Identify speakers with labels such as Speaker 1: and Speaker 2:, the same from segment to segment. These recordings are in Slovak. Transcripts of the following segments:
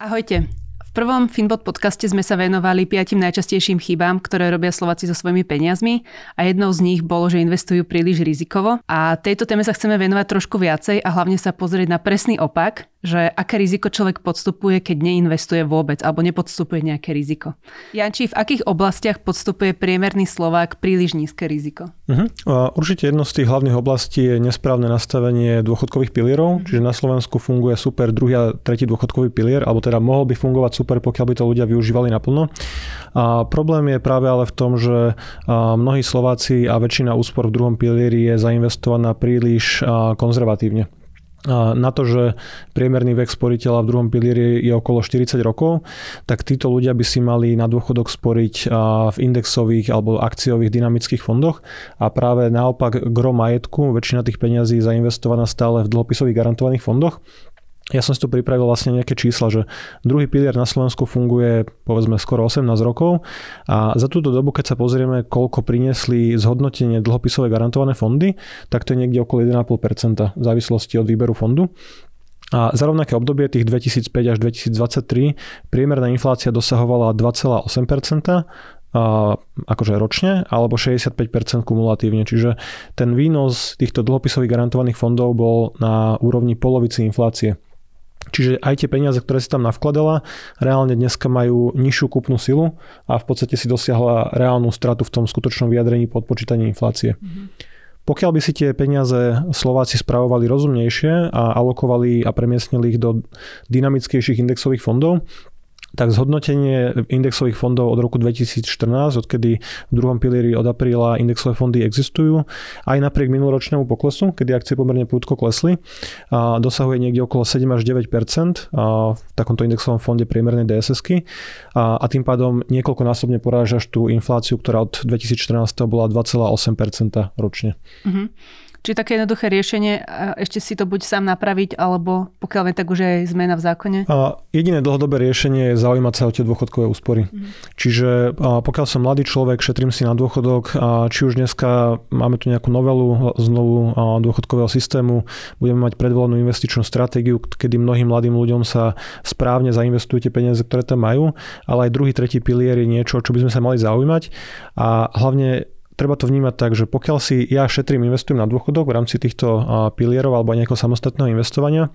Speaker 1: Ahojte. V prvom Finbot podcaste sme sa venovali piatim najčastejším chybám, ktoré robia Slováci so svojimi peniazmi a jednou z nich bolo, že investujú príliš rizikovo. A tejto téme sa chceme venovať trošku viacej a hlavne sa pozrieť na presný opak, že aké riziko človek podstupuje, keď neinvestuje vôbec alebo nepodstupuje nejaké riziko. Janči, v akých oblastiach podstupuje priemerný Slovák príliš nízke riziko?
Speaker 2: Uh-huh. určite jedno z tých hlavných oblastí je nesprávne nastavenie dôchodkových pilierov, uh-huh. čiže na Slovensku funguje super druhý a tretí dôchodkový pilier, alebo teda mohol by fungovať super, pokiaľ by to ľudia využívali naplno. A problém je práve ale v tom, že mnohí Slováci a väčšina úspor v druhom pilieri je zainvestovaná príliš konzervatívne na to, že priemerný vek sporiteľa v druhom pilieri je okolo 40 rokov, tak títo ľudia by si mali na dôchodok sporiť v indexových alebo akciových dynamických fondoch. A práve naopak gro majetku, väčšina tých peňazí zainvestovaná stále v dlhopisových garantovaných fondoch, ja som si tu pripravil vlastne nejaké čísla, že druhý pilier na Slovensku funguje povedzme skoro 18 rokov a za túto dobu, keď sa pozrieme, koľko priniesli zhodnotenie dlhopisové garantované fondy, tak to je niekde okolo 1,5% v závislosti od výberu fondu. A za rovnaké obdobie tých 2005 až 2023 priemerná inflácia dosahovala 2,8%, a, akože ročne, alebo 65% kumulatívne. Čiže ten výnos týchto dlhopisových garantovaných fondov bol na úrovni polovici inflácie. Čiže aj tie peniaze, ktoré si tam navkladala, reálne dneska majú nižšiu kúpnu silu a v podstate si dosiahla reálnu stratu v tom skutočnom vyjadrení po odpočítaní inflácie. Mm-hmm. Pokiaľ by si tie peniaze Slováci spravovali rozumnejšie a alokovali a premiestnili ich do dynamickejších indexových fondov, tak zhodnotenie indexových fondov od roku 2014, odkedy v druhom pilieri od apríla indexové fondy existujú, aj napriek minuloročnému poklesu, kedy akcie pomerne prúdko klesli, a dosahuje niekde okolo 7 až 9% v takomto indexovom fonde priemernej DSS a, a tým pádom niekoľkonásobne porážaš tú infláciu, ktorá od 2014 bola 2,8 ročne. Mm-hmm.
Speaker 1: Čiže také jednoduché riešenie, ešte si to buď sám napraviť, alebo pokiaľ je tak už je zmena v zákone?
Speaker 2: A jediné dlhodobé riešenie je zaujímať sa o tie dôchodkové úspory. Mm. Čiže a pokiaľ som mladý človek, šetrím si na dôchodok, a či už dneska máme tu nejakú novelu znovu dôchodkového systému, budeme mať predvolenú investičnú stratégiu, kedy mnohým mladým ľuďom sa správne zainvestujú tie peniaze, ktoré tam majú, ale aj druhý, tretí pilier je niečo, čo by sme sa mali zaujímať a hlavne treba to vnímať tak, že pokiaľ si ja šetrím, investujem na dôchodok v rámci týchto pilierov alebo nejakého samostatného investovania,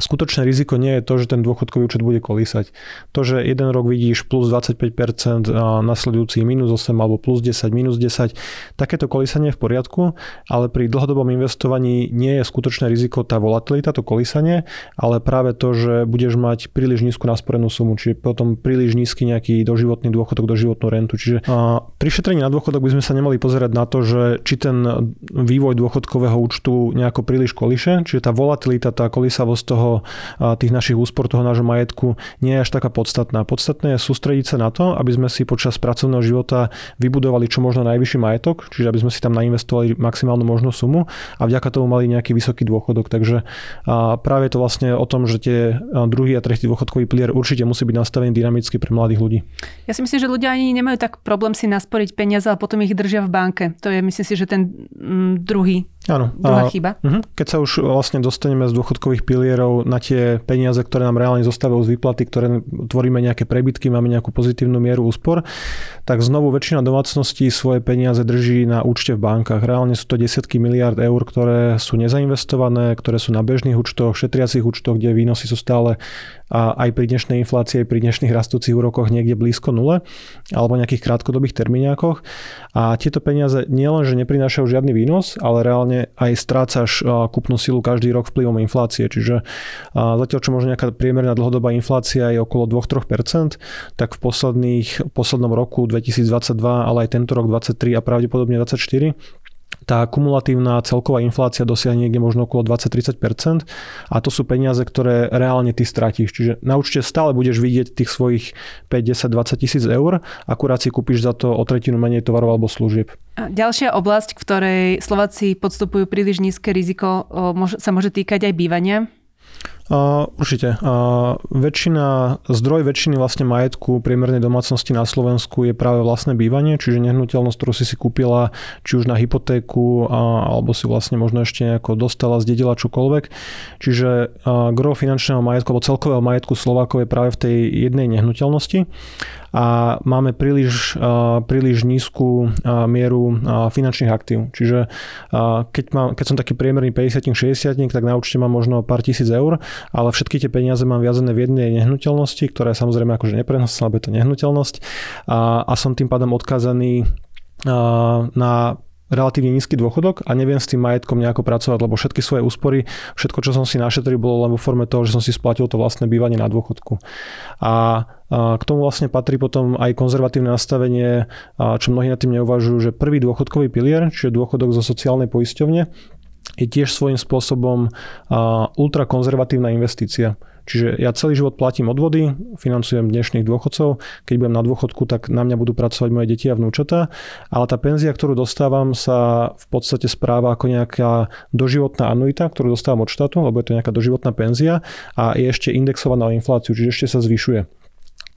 Speaker 2: skutočné riziko nie je to, že ten dôchodkový účet bude kolísať. To, že jeden rok vidíš plus 25% a nasledujúci minus 8 alebo plus 10, minus 10, takéto kolísanie je v poriadku, ale pri dlhodobom investovaní nie je skutočné riziko tá volatilita, to kolísanie, ale práve to, že budeš mať príliš nízku nasporenú sumu, čiže potom príliš nízky nejaký doživotný dôchodok, doživotnú rentu. Čiže pri šetrení na dôchodok by sme sa nemali pozerať na to, že či ten vývoj dôchodkového účtu nejako príliš kolíše, čiže tá volatilita, tá kolísavosť toho tých našich úspor, toho nášho majetku nie je až taká podstatná. Podstatné je sústrediť sa na to, aby sme si počas pracovného života vybudovali čo možno najvyšší majetok, čiže aby sme si tam nainvestovali maximálnu možnú sumu a vďaka tomu mali nejaký vysoký dôchodok. Takže práve to vlastne o tom, že tie druhý a tretí dôchodkový pilier určite musí byť nastavený dynamicky pre mladých ľudí.
Speaker 1: Ja si myslím, že ľudia ani nemajú tak problém si nasporiť peniaze a potom ich držia v banke. To je myslím si, že ten mm, druhý
Speaker 2: Áno.
Speaker 1: Druhá chyba.
Speaker 2: Uh-huh. Keď sa už vlastne dostaneme z dôchodkových pilierov na tie peniaze, ktoré nám reálne zostávajú z výplaty, ktoré tvoríme nejaké prebytky, máme nejakú pozitívnu mieru úspor, tak znovu väčšina domácností svoje peniaze drží na účte v bankách. Reálne sú to desiatky miliard eur, ktoré sú nezainvestované, ktoré sú na bežných účtoch, šetriacich účtoch, kde výnosy sú stále a aj pri dnešnej inflácii, pri dnešných rastúcich úrokoch niekde blízko nule alebo nejakých krátkodobých termíňakoch. A tieto peniaze nielenže neprinášajú žiadny výnos, ale reálne aj strácaš kúpnu silu každý rok vplyvom inflácie. Čiže zatiaľ, čo možno nejaká priemerná dlhodobá inflácia je okolo 2-3%, tak v posledných, v poslednom roku 2022, ale aj tento rok 2023 a pravdepodobne 2024 tá kumulatívna celková inflácia dosiahne niekde možno okolo 20-30% a to sú peniaze, ktoré reálne ty stratíš. Čiže na účte stále budeš vidieť tých svojich 5, 10, 20 tisíc eur, akurát si kúpiš za to o tretinu menej tovarov alebo služieb.
Speaker 1: Ďalšia oblasť, v ktorej Slováci podstupujú príliš nízke riziko, sa môže týkať aj bývania.
Speaker 2: Uh, určite. Uh, väčšina, zdroj väčšiny vlastne majetku priemernej domácnosti na Slovensku je práve vlastné bývanie, čiže nehnuteľnosť, ktorú si si kúpila či už na hypotéku, uh, alebo si vlastne možno ešte nejako dostala, zdedila čokoľvek. Čiže gro finančného majetku, alebo celkového majetku Slovákov je práve v tej jednej nehnuteľnosti a máme príliš, príliš nízku mieru finančných aktív. Čiže keď, mám, keď som taký priemerný 50-60, tak na účte mám možno pár tisíc eur, ale všetky tie peniaze mám viazené v jednej nehnuteľnosti, ktorá je samozrejme akože neprenosná, lebo je to nehnuteľnosť a, a som tým pádom odkázaný na relatívne nízky dôchodok a neviem s tým majetkom nejako pracovať, lebo všetky svoje úspory, všetko, čo som si našetril, bolo len vo forme toho, že som si splatil to vlastné bývanie na dôchodku. A k tomu vlastne patrí potom aj konzervatívne nastavenie, čo mnohí nad tým neuvažujú, že prvý dôchodkový pilier, čiže dôchodok zo sociálnej poisťovne, je tiež svojím spôsobom ultrakonzervatívna investícia. Čiže ja celý život platím odvody, financujem dnešných dôchodcov, keď budem na dôchodku, tak na mňa budú pracovať moje deti a vnúčatá, ale tá penzia, ktorú dostávam, sa v podstate správa ako nejaká doživotná anuita, ktorú dostávam od štátu, lebo je to nejaká doživotná penzia a je ešte indexovaná na infláciu, čiže ešte sa zvyšuje.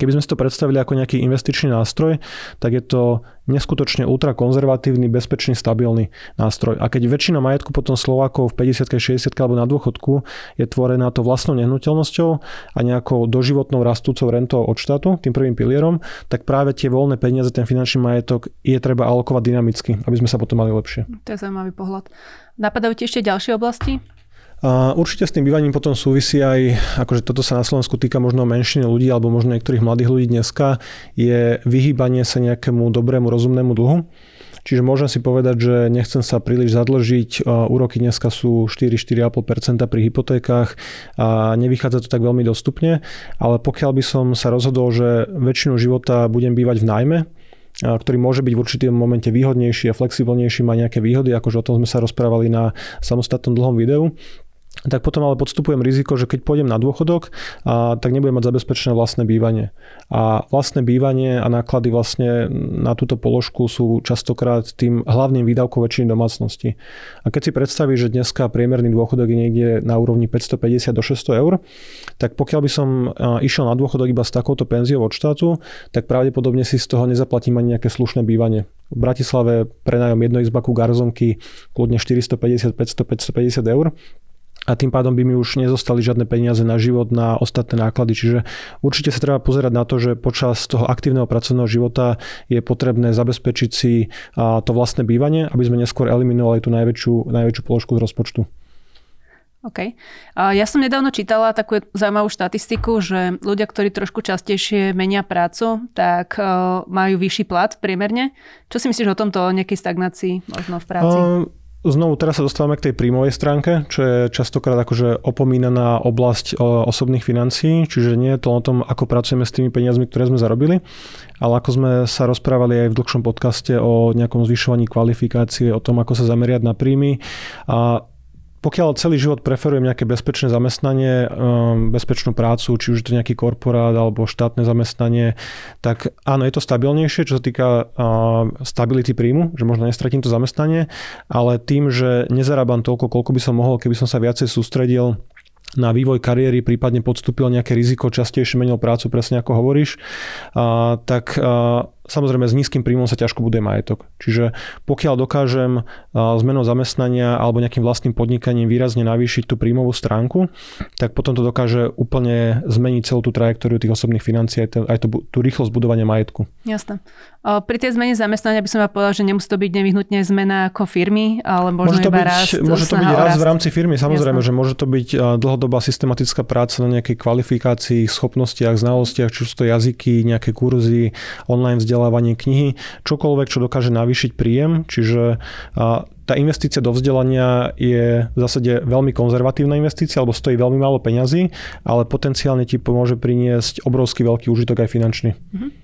Speaker 2: Keby sme si to predstavili ako nejaký investičný nástroj, tak je to neskutočne ultrakonzervatívny, bezpečný, stabilný nástroj. A keď väčšina majetku potom Slovákov v 50 60 alebo na dôchodku je tvorená to vlastnou nehnuteľnosťou a nejakou doživotnou rastúcou rentou od štátu, tým prvým pilierom, tak práve tie voľné peniaze, ten finančný majetok je treba alokovať dynamicky, aby sme sa potom mali lepšie.
Speaker 1: To je zaujímavý pohľad. Napadajú ti ešte ďalšie oblasti?
Speaker 2: A určite s tým bývaním potom súvisí aj, akože toto sa na Slovensku týka možno menšiny ľudí alebo možno niektorých mladých ľudí dneska, je vyhýbanie sa nejakému dobrému, rozumnému dlhu. Čiže môžem si povedať, že nechcem sa príliš zadlžiť. Úroky dneska sú 4-4,5% pri hypotékach a nevychádza to tak veľmi dostupne. Ale pokiaľ by som sa rozhodol, že väčšinu života budem bývať v najmä, ktorý môže byť v určitým momente výhodnejší a flexibilnejší, má nejaké výhody, akože o tom sme sa rozprávali na samostatnom dlhom videu, tak potom ale podstupujem riziko, že keď pôjdem na dôchodok, a, tak nebudem mať zabezpečené vlastné bývanie. A vlastné bývanie a náklady vlastne na túto položku sú častokrát tým hlavným výdavkom väčšiny domácnosti. A keď si predstavíš, že dneska priemerný dôchodok je niekde na úrovni 550 do 600 eur, tak pokiaľ by som išiel na dôchodok iba s takouto penziou od štátu, tak pravdepodobne si z toho nezaplatím ani nejaké slušné bývanie. V Bratislave prenajom jednoizbaku garzonky kľudne 450, 500, 550 eur a tým pádom by mi už nezostali žiadne peniaze na život, na ostatné náklady. Čiže určite sa treba pozerať na to, že počas toho aktívneho pracovného života je potrebné zabezpečiť si to vlastné bývanie, aby sme neskôr eliminovali tú najväčšiu, najväčšiu položku z rozpočtu.
Speaker 1: OK. Ja som nedávno čítala takú zaujímavú štatistiku, že ľudia, ktorí trošku častejšie menia prácu, tak e, majú vyšší plat priemerne. Čo si myslíš o tomto, o nejakej stagnácii možno v práci? Uh
Speaker 2: Znovu teraz sa dostávame k tej príjmovej stránke, čo je častokrát akože opomínaná oblasť osobných financií, čiže nie je to o tom, ako pracujeme s tými peniazmi, ktoré sme zarobili, ale ako sme sa rozprávali aj v dlhšom podcaste o nejakom zvyšovaní kvalifikácie, o tom, ako sa zameriať na príjmy. A pokiaľ celý život preferujem nejaké bezpečné zamestnanie, um, bezpečnú prácu, či už to nejaký korporát alebo štátne zamestnanie, tak áno, je to stabilnejšie, čo sa týka uh, stability príjmu, že možno nestratím to zamestnanie, ale tým, že nezarábam toľko, koľko by som mohol, keby som sa viacej sústredil na vývoj kariéry, prípadne podstúpil nejaké riziko, častejšie menil prácu, presne ako hovoríš, tak samozrejme s nízkym príjmom sa ťažko bude majetok. Čiže pokiaľ dokážem zmenou zamestnania alebo nejakým vlastným podnikaním výrazne navýšiť tú príjmovú stránku, tak potom to dokáže úplne zmeniť celú tú trajektóriu tých osobných financií aj, to, aj to, tú rýchlosť budovania majetku.
Speaker 1: Jasné. Pri tej zmene zamestnania by som vám povedal, že nemusí to byť nevyhnutne zmena ako firmy, ale možno môže to iba byť, rast,
Speaker 2: Môže to byť rast v rámci firmy, samozrejme, Jasné. že môže to byť dlhodobá systematická práca na nejakej kvalifikácii, schopnostiach, znalostiach, či sú to jazyky, nejaké kurzy, online vzdelávanie vzdelávanie knihy, čokoľvek, čo dokáže navýšiť príjem, čiže tá investícia do vzdelania je v zásade veľmi konzervatívna investícia, alebo stojí veľmi málo peňazí, ale potenciálne ti pomôže priniesť obrovský veľký užitok aj finančný. Mm-hmm.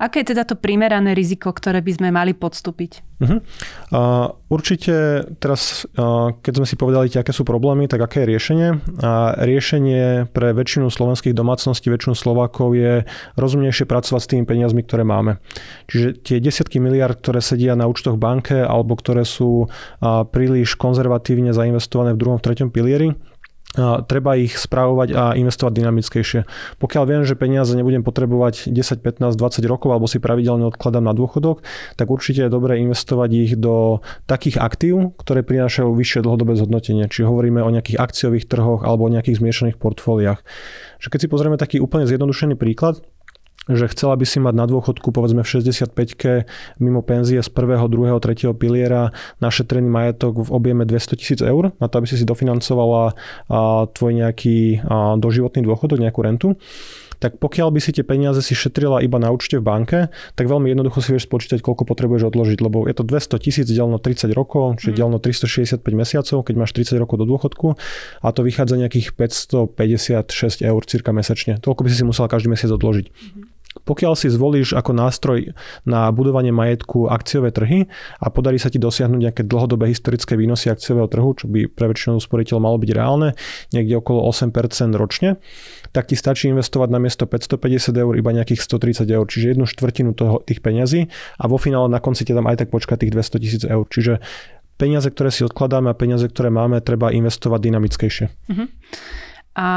Speaker 1: Aké je teda to primerané riziko, ktoré by sme mali podstúpiť? Uh-huh.
Speaker 2: Uh, určite teraz, uh, keď sme si povedali, aké sú problémy, tak aké je riešenie? A riešenie pre väčšinu slovenských domácností, väčšinu Slovákov je rozumnejšie pracovať s tými peniazmi, ktoré máme. Čiže tie desiatky miliard, ktoré sedia na účtoch banke alebo ktoré sú uh, príliš konzervatívne zainvestované v druhom, v treťom pilieri, treba ich správovať a investovať dynamickejšie. Pokiaľ viem, že peniaze nebudem potrebovať 10, 15, 20 rokov alebo si pravidelne odkladám na dôchodok, tak určite je dobré investovať ich do takých aktív, ktoré prinášajú vyššie dlhodobé zhodnotenie. Čiže hovoríme o nejakých akciových trhoch alebo o nejakých zmiešaných portfóliách. Že keď si pozrieme taký úplne zjednodušený príklad, že chcela by si mať na dôchodku povedzme v 65-ke mimo penzie z prvého, druhého, tretieho piliera našetrený majetok v objeme 200 tisíc eur na to, aby si si dofinancovala tvoj nejaký doživotný dôchodok, nejakú rentu tak pokiaľ by si tie peniaze si šetrila iba na účte v banke, tak veľmi jednoducho si vieš spočítať, koľko potrebuješ odložiť, lebo je to 200 tisíc delno 30 rokov, čiže mm. delno 365 mesiacov, keď máš 30 rokov do dôchodku a to vychádza nejakých 556 eur cirka mesačne. Toľko by si si musela každý mesiac odložiť. Mm. Pokiaľ si zvolíš ako nástroj na budovanie majetku akciové trhy a podarí sa ti dosiahnuť nejaké dlhodobé historické výnosy akciového trhu, čo by pre väčšinu sporiteľ malo byť reálne, niekde okolo 8% ročne, tak ti stačí investovať na miesto 550 eur iba nejakých 130 eur, čiže jednu štvrtinu toho, tých peňazí a vo finále na konci ti tam aj tak počká tých 200 tisíc eur. Čiže peniaze, ktoré si odkladáme a peniaze, ktoré máme, treba investovať dynamickejšie. Uh-huh.
Speaker 1: A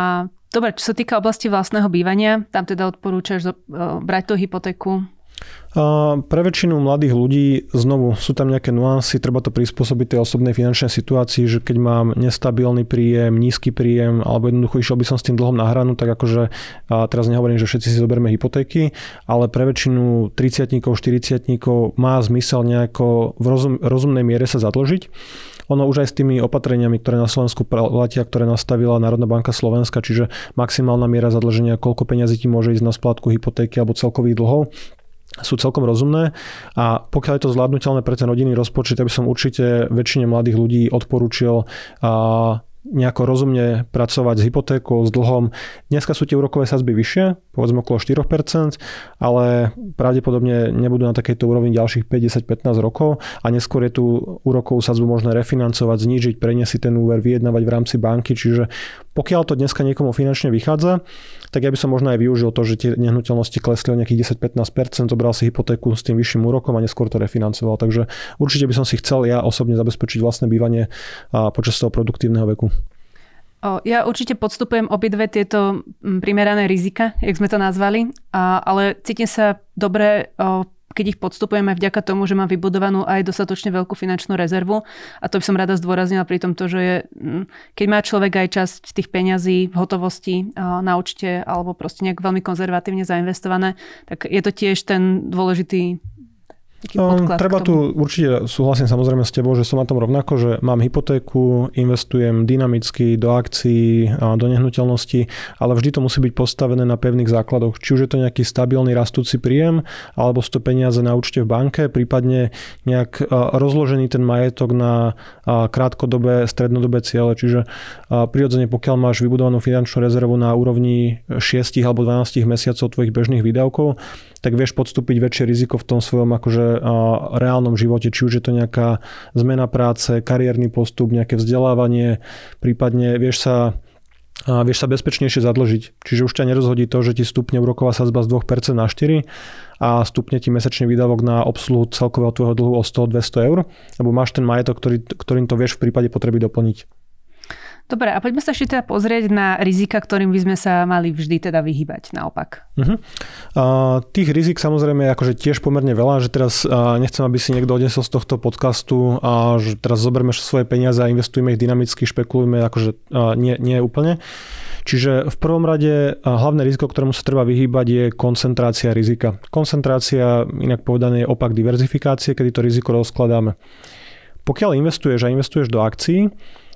Speaker 1: Dobre, čo sa týka oblasti vlastného bývania, tam teda odporúčaš eh, brať tú hypotéku
Speaker 2: pre väčšinu mladých ľudí znovu sú tam nejaké nuancy, treba to prispôsobiť tej osobnej finančnej situácii, že keď mám nestabilný príjem, nízky príjem, alebo jednoducho išiel by som s tým dlhom na hranu, tak akože a teraz nehovorím, že všetci si zoberme hypotéky, ale pre väčšinu 30 40 má zmysel nejako v rozum, rozumnej miere sa zadlžiť. Ono už aj s tými opatreniami, ktoré na Slovensku platia, ktoré nastavila Národná banka Slovenska, čiže maximálna miera zadlženia, koľko peňazí ti môže ísť na splátku hypotéky alebo celkových dlhov, sú celkom rozumné. A pokiaľ je to zvládnutelné pre ten rodinný rozpočet, aby som určite väčšine mladých ľudí odporúčil nejako rozumne pracovať s hypotékou, s dlhom. Dneska sú tie úrokové sazby vyššie, povedzme okolo 4%, ale pravdepodobne nebudú na takejto úrovni ďalších 50-15 rokov a neskôr je tu úrokovú sazbu možné refinancovať, znížiť, preniesiť ten úver, vyjednávať v rámci banky, čiže pokiaľ to dneska niekomu finančne vychádza, tak ja by som možno aj využil to, že tie nehnuteľnosti klesli o nejakých 10-15%, zobral si hypotéku s tým vyšším úrokom a neskôr to refinancoval. Takže určite by som si chcel ja osobne zabezpečiť vlastné bývanie počas toho produktívneho veku.
Speaker 1: Ja určite podstupujem obidve tieto primerané rizika, jak sme to nazvali, ale cítim sa dobre keď ich podstupujeme vďaka tomu, že mám vybudovanú aj dostatočne veľkú finančnú rezervu. A to by som rada zdôraznila pri tom to, že mm, keď má človek aj časť tých peňazí v hotovosti na účte alebo proste nejak veľmi konzervatívne zainvestované, tak je to tiež ten dôležitý
Speaker 2: Um, treba tu určite súhlasím samozrejme s tebou, že som na tom rovnako, že mám hypotéku, investujem dynamicky do akcií, do nehnuteľnosti, ale vždy to musí byť postavené na pevných základoch. Či už je to nejaký stabilný rastúci príjem, alebo sú to peniaze na účte v banke, prípadne nejak rozložený ten majetok na krátkodobé, strednodobé ciele. Čiže prirodzene pokiaľ máš vybudovanú finančnú rezervu na úrovni 6 alebo 12 mesiacov tvojich bežných výdavkov, tak vieš podstúpiť väčšie riziko v tom svojom akože reálnom živote, či už je to nejaká zmena práce, kariérny postup, nejaké vzdelávanie, prípadne vieš sa a vieš sa bezpečnejšie zadlžiť. Čiže už ťa nerozhodí to, že ti stupne úroková sadzba z 2% na 4 a stupne ti mesačný výdavok na obsluhu celkového tvojho dlhu o 100-200 eur, lebo máš ten majetok, ktorý, ktorým to vieš v prípade potreby doplniť.
Speaker 1: Dobre, a poďme sa ešte teda pozrieť na rizika, ktorým by sme sa mali vždy teda vyhybať naopak. Uh-huh.
Speaker 2: Uh, tých rizik samozrejme je akože tiež pomerne veľa, že teraz uh, nechcem, aby si niekto odnesol z tohto podcastu a že teraz zoberme svoje peniaze a investujeme ich dynamicky, špekulujeme, akože uh, nie, nie úplne. Čiže v prvom rade hlavné riziko, ktorému sa treba vyhýbať, je koncentrácia rizika. Koncentrácia, inak povedané, je opak diverzifikácie, kedy to riziko rozkladáme. Pokiaľ investuješ a investuješ do akcií,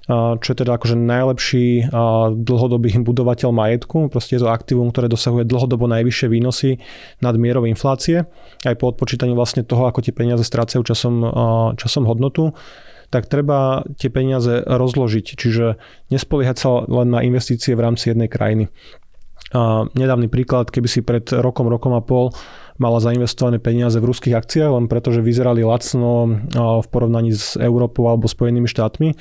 Speaker 2: čo je teda akože najlepší dlhodobý budovateľ majetku. Proste je to aktívum, ktoré dosahuje dlhodobo najvyššie výnosy nad mierou inflácie. Aj po odpočítaní vlastne toho, ako tie peniaze strácajú časom, časom hodnotu tak treba tie peniaze rozložiť, čiže nespoliehať sa len na investície v rámci jednej krajiny. Nedávny príklad, keby si pred rokom, rokom a pol mala zainvestované peniaze v ruských akciách, len pretože vyzerali lacno v porovnaní s Európou alebo Spojenými štátmi,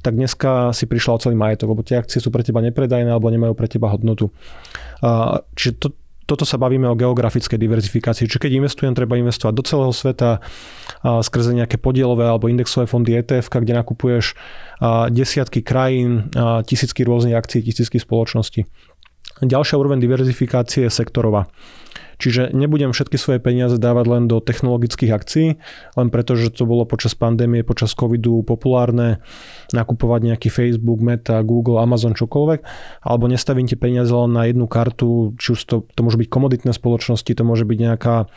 Speaker 2: tak dneska si prišla o celý majetok, lebo tie akcie sú pre teba nepredajné alebo nemajú pre teba hodnotu. Čiže to, toto sa bavíme o geografickej diverzifikácii. Čiže keď investujem, treba investovať do celého sveta a skrze nejaké podielové alebo indexové fondy ETF, kde nakupuješ desiatky krajín, tisícky rôznych akcií, tisícky spoločností. Ďalšia úroveň diverzifikácie je sektorová. Čiže nebudem všetky svoje peniaze dávať len do technologických akcií, len preto, že to bolo počas pandémie, počas covidu populárne nakupovať nejaký Facebook, Meta, Google, Amazon, čokoľvek, alebo nestavím tie peniaze len na jednu kartu, či už to, to môže byť komoditné spoločnosti, to môže byť nejaká,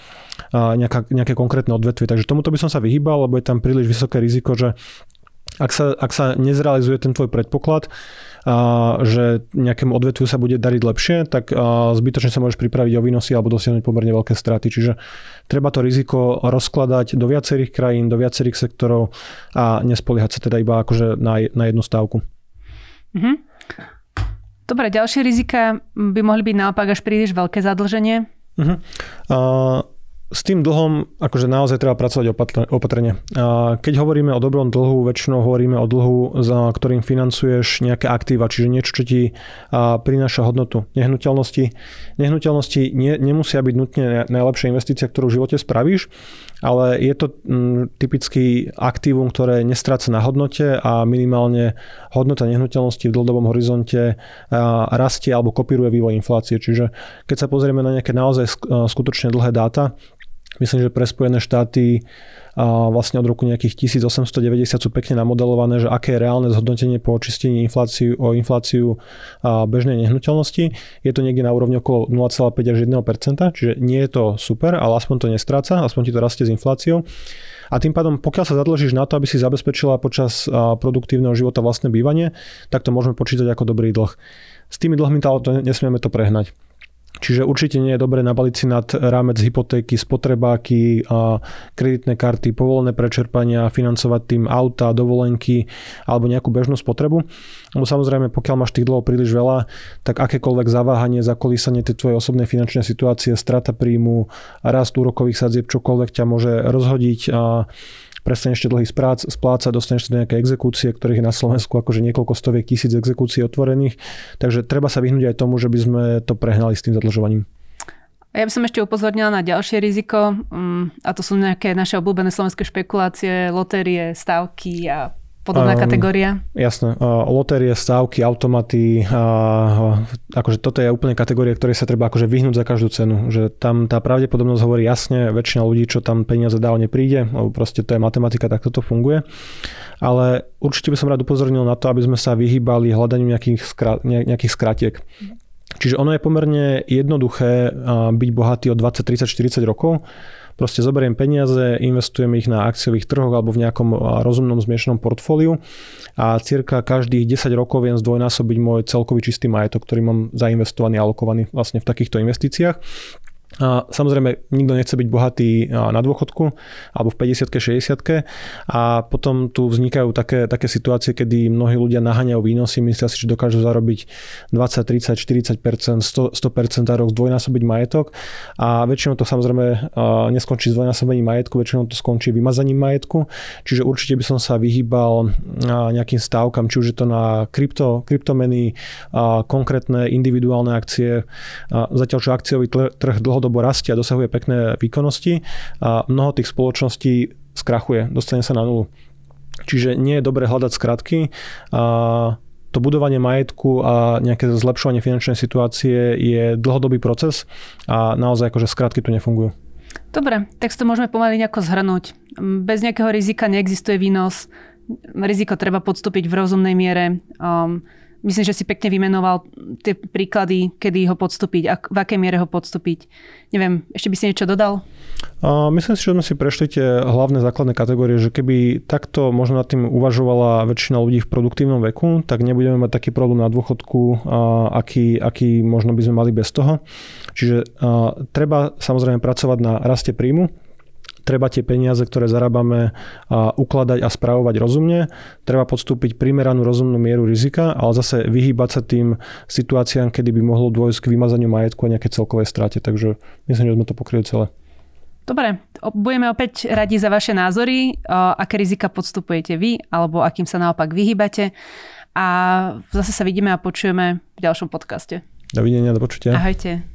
Speaker 2: nejaká, nejaké konkrétne odvetvie. Takže tomuto by som sa vyhýbal, lebo je tam príliš vysoké riziko, že ak sa, ak sa nezrealizuje ten tvoj predpoklad, že nejakému odvetviu sa bude dariť lepšie, tak zbytočne sa môžeš pripraviť o výnosy alebo dosiahnuť pomerne veľké straty. Čiže treba to riziko rozkladať do viacerých krajín, do viacerých sektorov a nespoliehať sa teda iba akože na, na jednu stávku.
Speaker 1: Mhm. Dobre, ďalšie rizika by mohli byť naopak až príliš veľké zadlženie. Uh-huh.
Speaker 2: Uh, s tým dlhom akože naozaj treba pracovať opatrne. Keď hovoríme o dobrom dlhu, väčšinou hovoríme o dlhu, za ktorým financuješ nejaké aktíva, čiže niečo, čo ti prináša hodnotu. Nehnuteľnosti, nehnuteľnosti nie, nemusia byť nutne najlepšia investícia, ktorú v živote spravíš, ale je to typický aktívum, ktoré nestráca na hodnote a minimálne hodnota nehnuteľnosti v dlhodobom horizonte rastie alebo kopíruje vývoj inflácie. Čiže keď sa pozrieme na nejaké naozaj skutočne dlhé dáta, Myslím, že pre Spojené štáty a vlastne od roku nejakých 1890 sú pekne namodelované, že aké je reálne zhodnotenie po očistení infláciu, o infláciu a bežnej nehnuteľnosti. Je to niekde na úrovni okolo 0,5 až 1%, čiže nie je to super, ale aspoň to nestráca, aspoň ti to rastie s infláciou. A tým pádom, pokiaľ sa zadlžíš na to, aby si zabezpečila počas produktívneho života vlastné bývanie, tak to môžeme počítať ako dobrý dlh. S tými dlhmi to nesmieme to prehnať. Čiže určite nie je dobré nabaliť si nad rámec hypotéky, spotrebáky, a kreditné karty, povolené prečerpania, financovať tým auta, dovolenky alebo nejakú bežnú spotrebu. Lebo samozrejme, pokiaľ máš tých dlhov príliš veľa, tak akékoľvek zaváhanie, zakolísanie tej tvojej osobnej finančnej situácie, strata príjmu, rast úrokových sadzieb, čokoľvek ťa môže rozhodiť a prestaneš dlhý splácať, dostaneš sa do nejaké exekúcie, ktorých je na Slovensku akože niekoľko stoviek tisíc exekúcií otvorených. Takže treba sa vyhnúť aj tomu, že by sme to prehnali s tým zadlžovaním.
Speaker 1: Ja by som ešte upozornila na ďalšie riziko, mm, a to sú nejaké naše obľúbené slovenské špekulácie, lotérie, stávky a podobná um, kategória?
Speaker 2: Jasné. Uh, lotérie, stávky, automaty, uh, akože toto je úplne kategória, ktorej sa treba akože vyhnúť za každú cenu. Že tam tá pravdepodobnosť hovorí jasne, väčšina ľudí, čo tam peniaze dá, nepríde, lebo proste to je matematika, tak toto funguje. Ale určite by som rád upozornil na to, aby sme sa vyhýbali hľadaniu nejakých, skra, nejakých skratiek. Čiže ono je pomerne jednoduché byť bohatý o 20, 30, 40 rokov Proste zoberiem peniaze, investujem ich na akciových trhoch alebo v nejakom rozumnom zmiešanom portfóliu a cirka každých 10 rokov viem zdvojnásobiť môj celkový čistý majetok, ktorý mám zainvestovaný, alokovaný vlastne v takýchto investíciách. A samozrejme, nikto nechce byť bohatý na dôchodku alebo v 50 60 a potom tu vznikajú také, také situácie, kedy mnohí ľudia naháňajú výnosy, myslia si, že dokážu zarobiť 20, 30, 40 100, 100% za rok, zdvojnásobiť majetok. A väčšinou to samozrejme neskončí zdvojnásobením majetku, väčšinou to skončí vymazaním majetku, čiže určite by som sa vyhýbal nejakým stávkam, či už je to na krypto, kryptomeny, konkrétne individuálne akcie, zatiaľ čo akciový trh dlho dlhodobo rastie a dosahuje pekné výkonnosti a mnoho tých spoločností skrachuje, dostane sa na nulu. Čiže nie je dobre hľadať skratky a to budovanie majetku a nejaké zlepšovanie finančnej situácie je dlhodobý proces a naozaj akože skratky tu nefungujú.
Speaker 1: Dobre, tak to môžeme pomaly nejako zhrnúť. Bez nejakého rizika neexistuje výnos. Riziko treba podstúpiť v rozumnej miere. Um, Myslím, že si pekne vymenoval tie príklady, kedy ho podstúpiť, a v akej miere ho podstúpiť. Neviem, ešte by si niečo dodal?
Speaker 2: A myslím si, že sme si prešli tie hlavné základné kategórie, že keby takto možno nad tým uvažovala väčšina ľudí v produktívnom veku, tak nebudeme mať taký problém na dôchodku, aký, aký možno by sme mali bez toho. Čiže treba samozrejme pracovať na raste príjmu, treba tie peniaze, ktoré zarábame, ukladať a správovať rozumne. Treba podstúpiť primeranú rozumnú mieru rizika, ale zase vyhýbať sa tým situáciám, kedy by mohlo dôjsť k vymazaniu majetku a nejaké celkové strate. Takže myslím, že sme to pokryli celé.
Speaker 1: Dobre, budeme opäť radi za vaše názory, aké rizika podstupujete vy, alebo akým sa naopak vyhýbate. A zase sa vidíme a počujeme v ďalšom podcaste.
Speaker 2: Dovidenia, do počutia.
Speaker 1: Ahojte.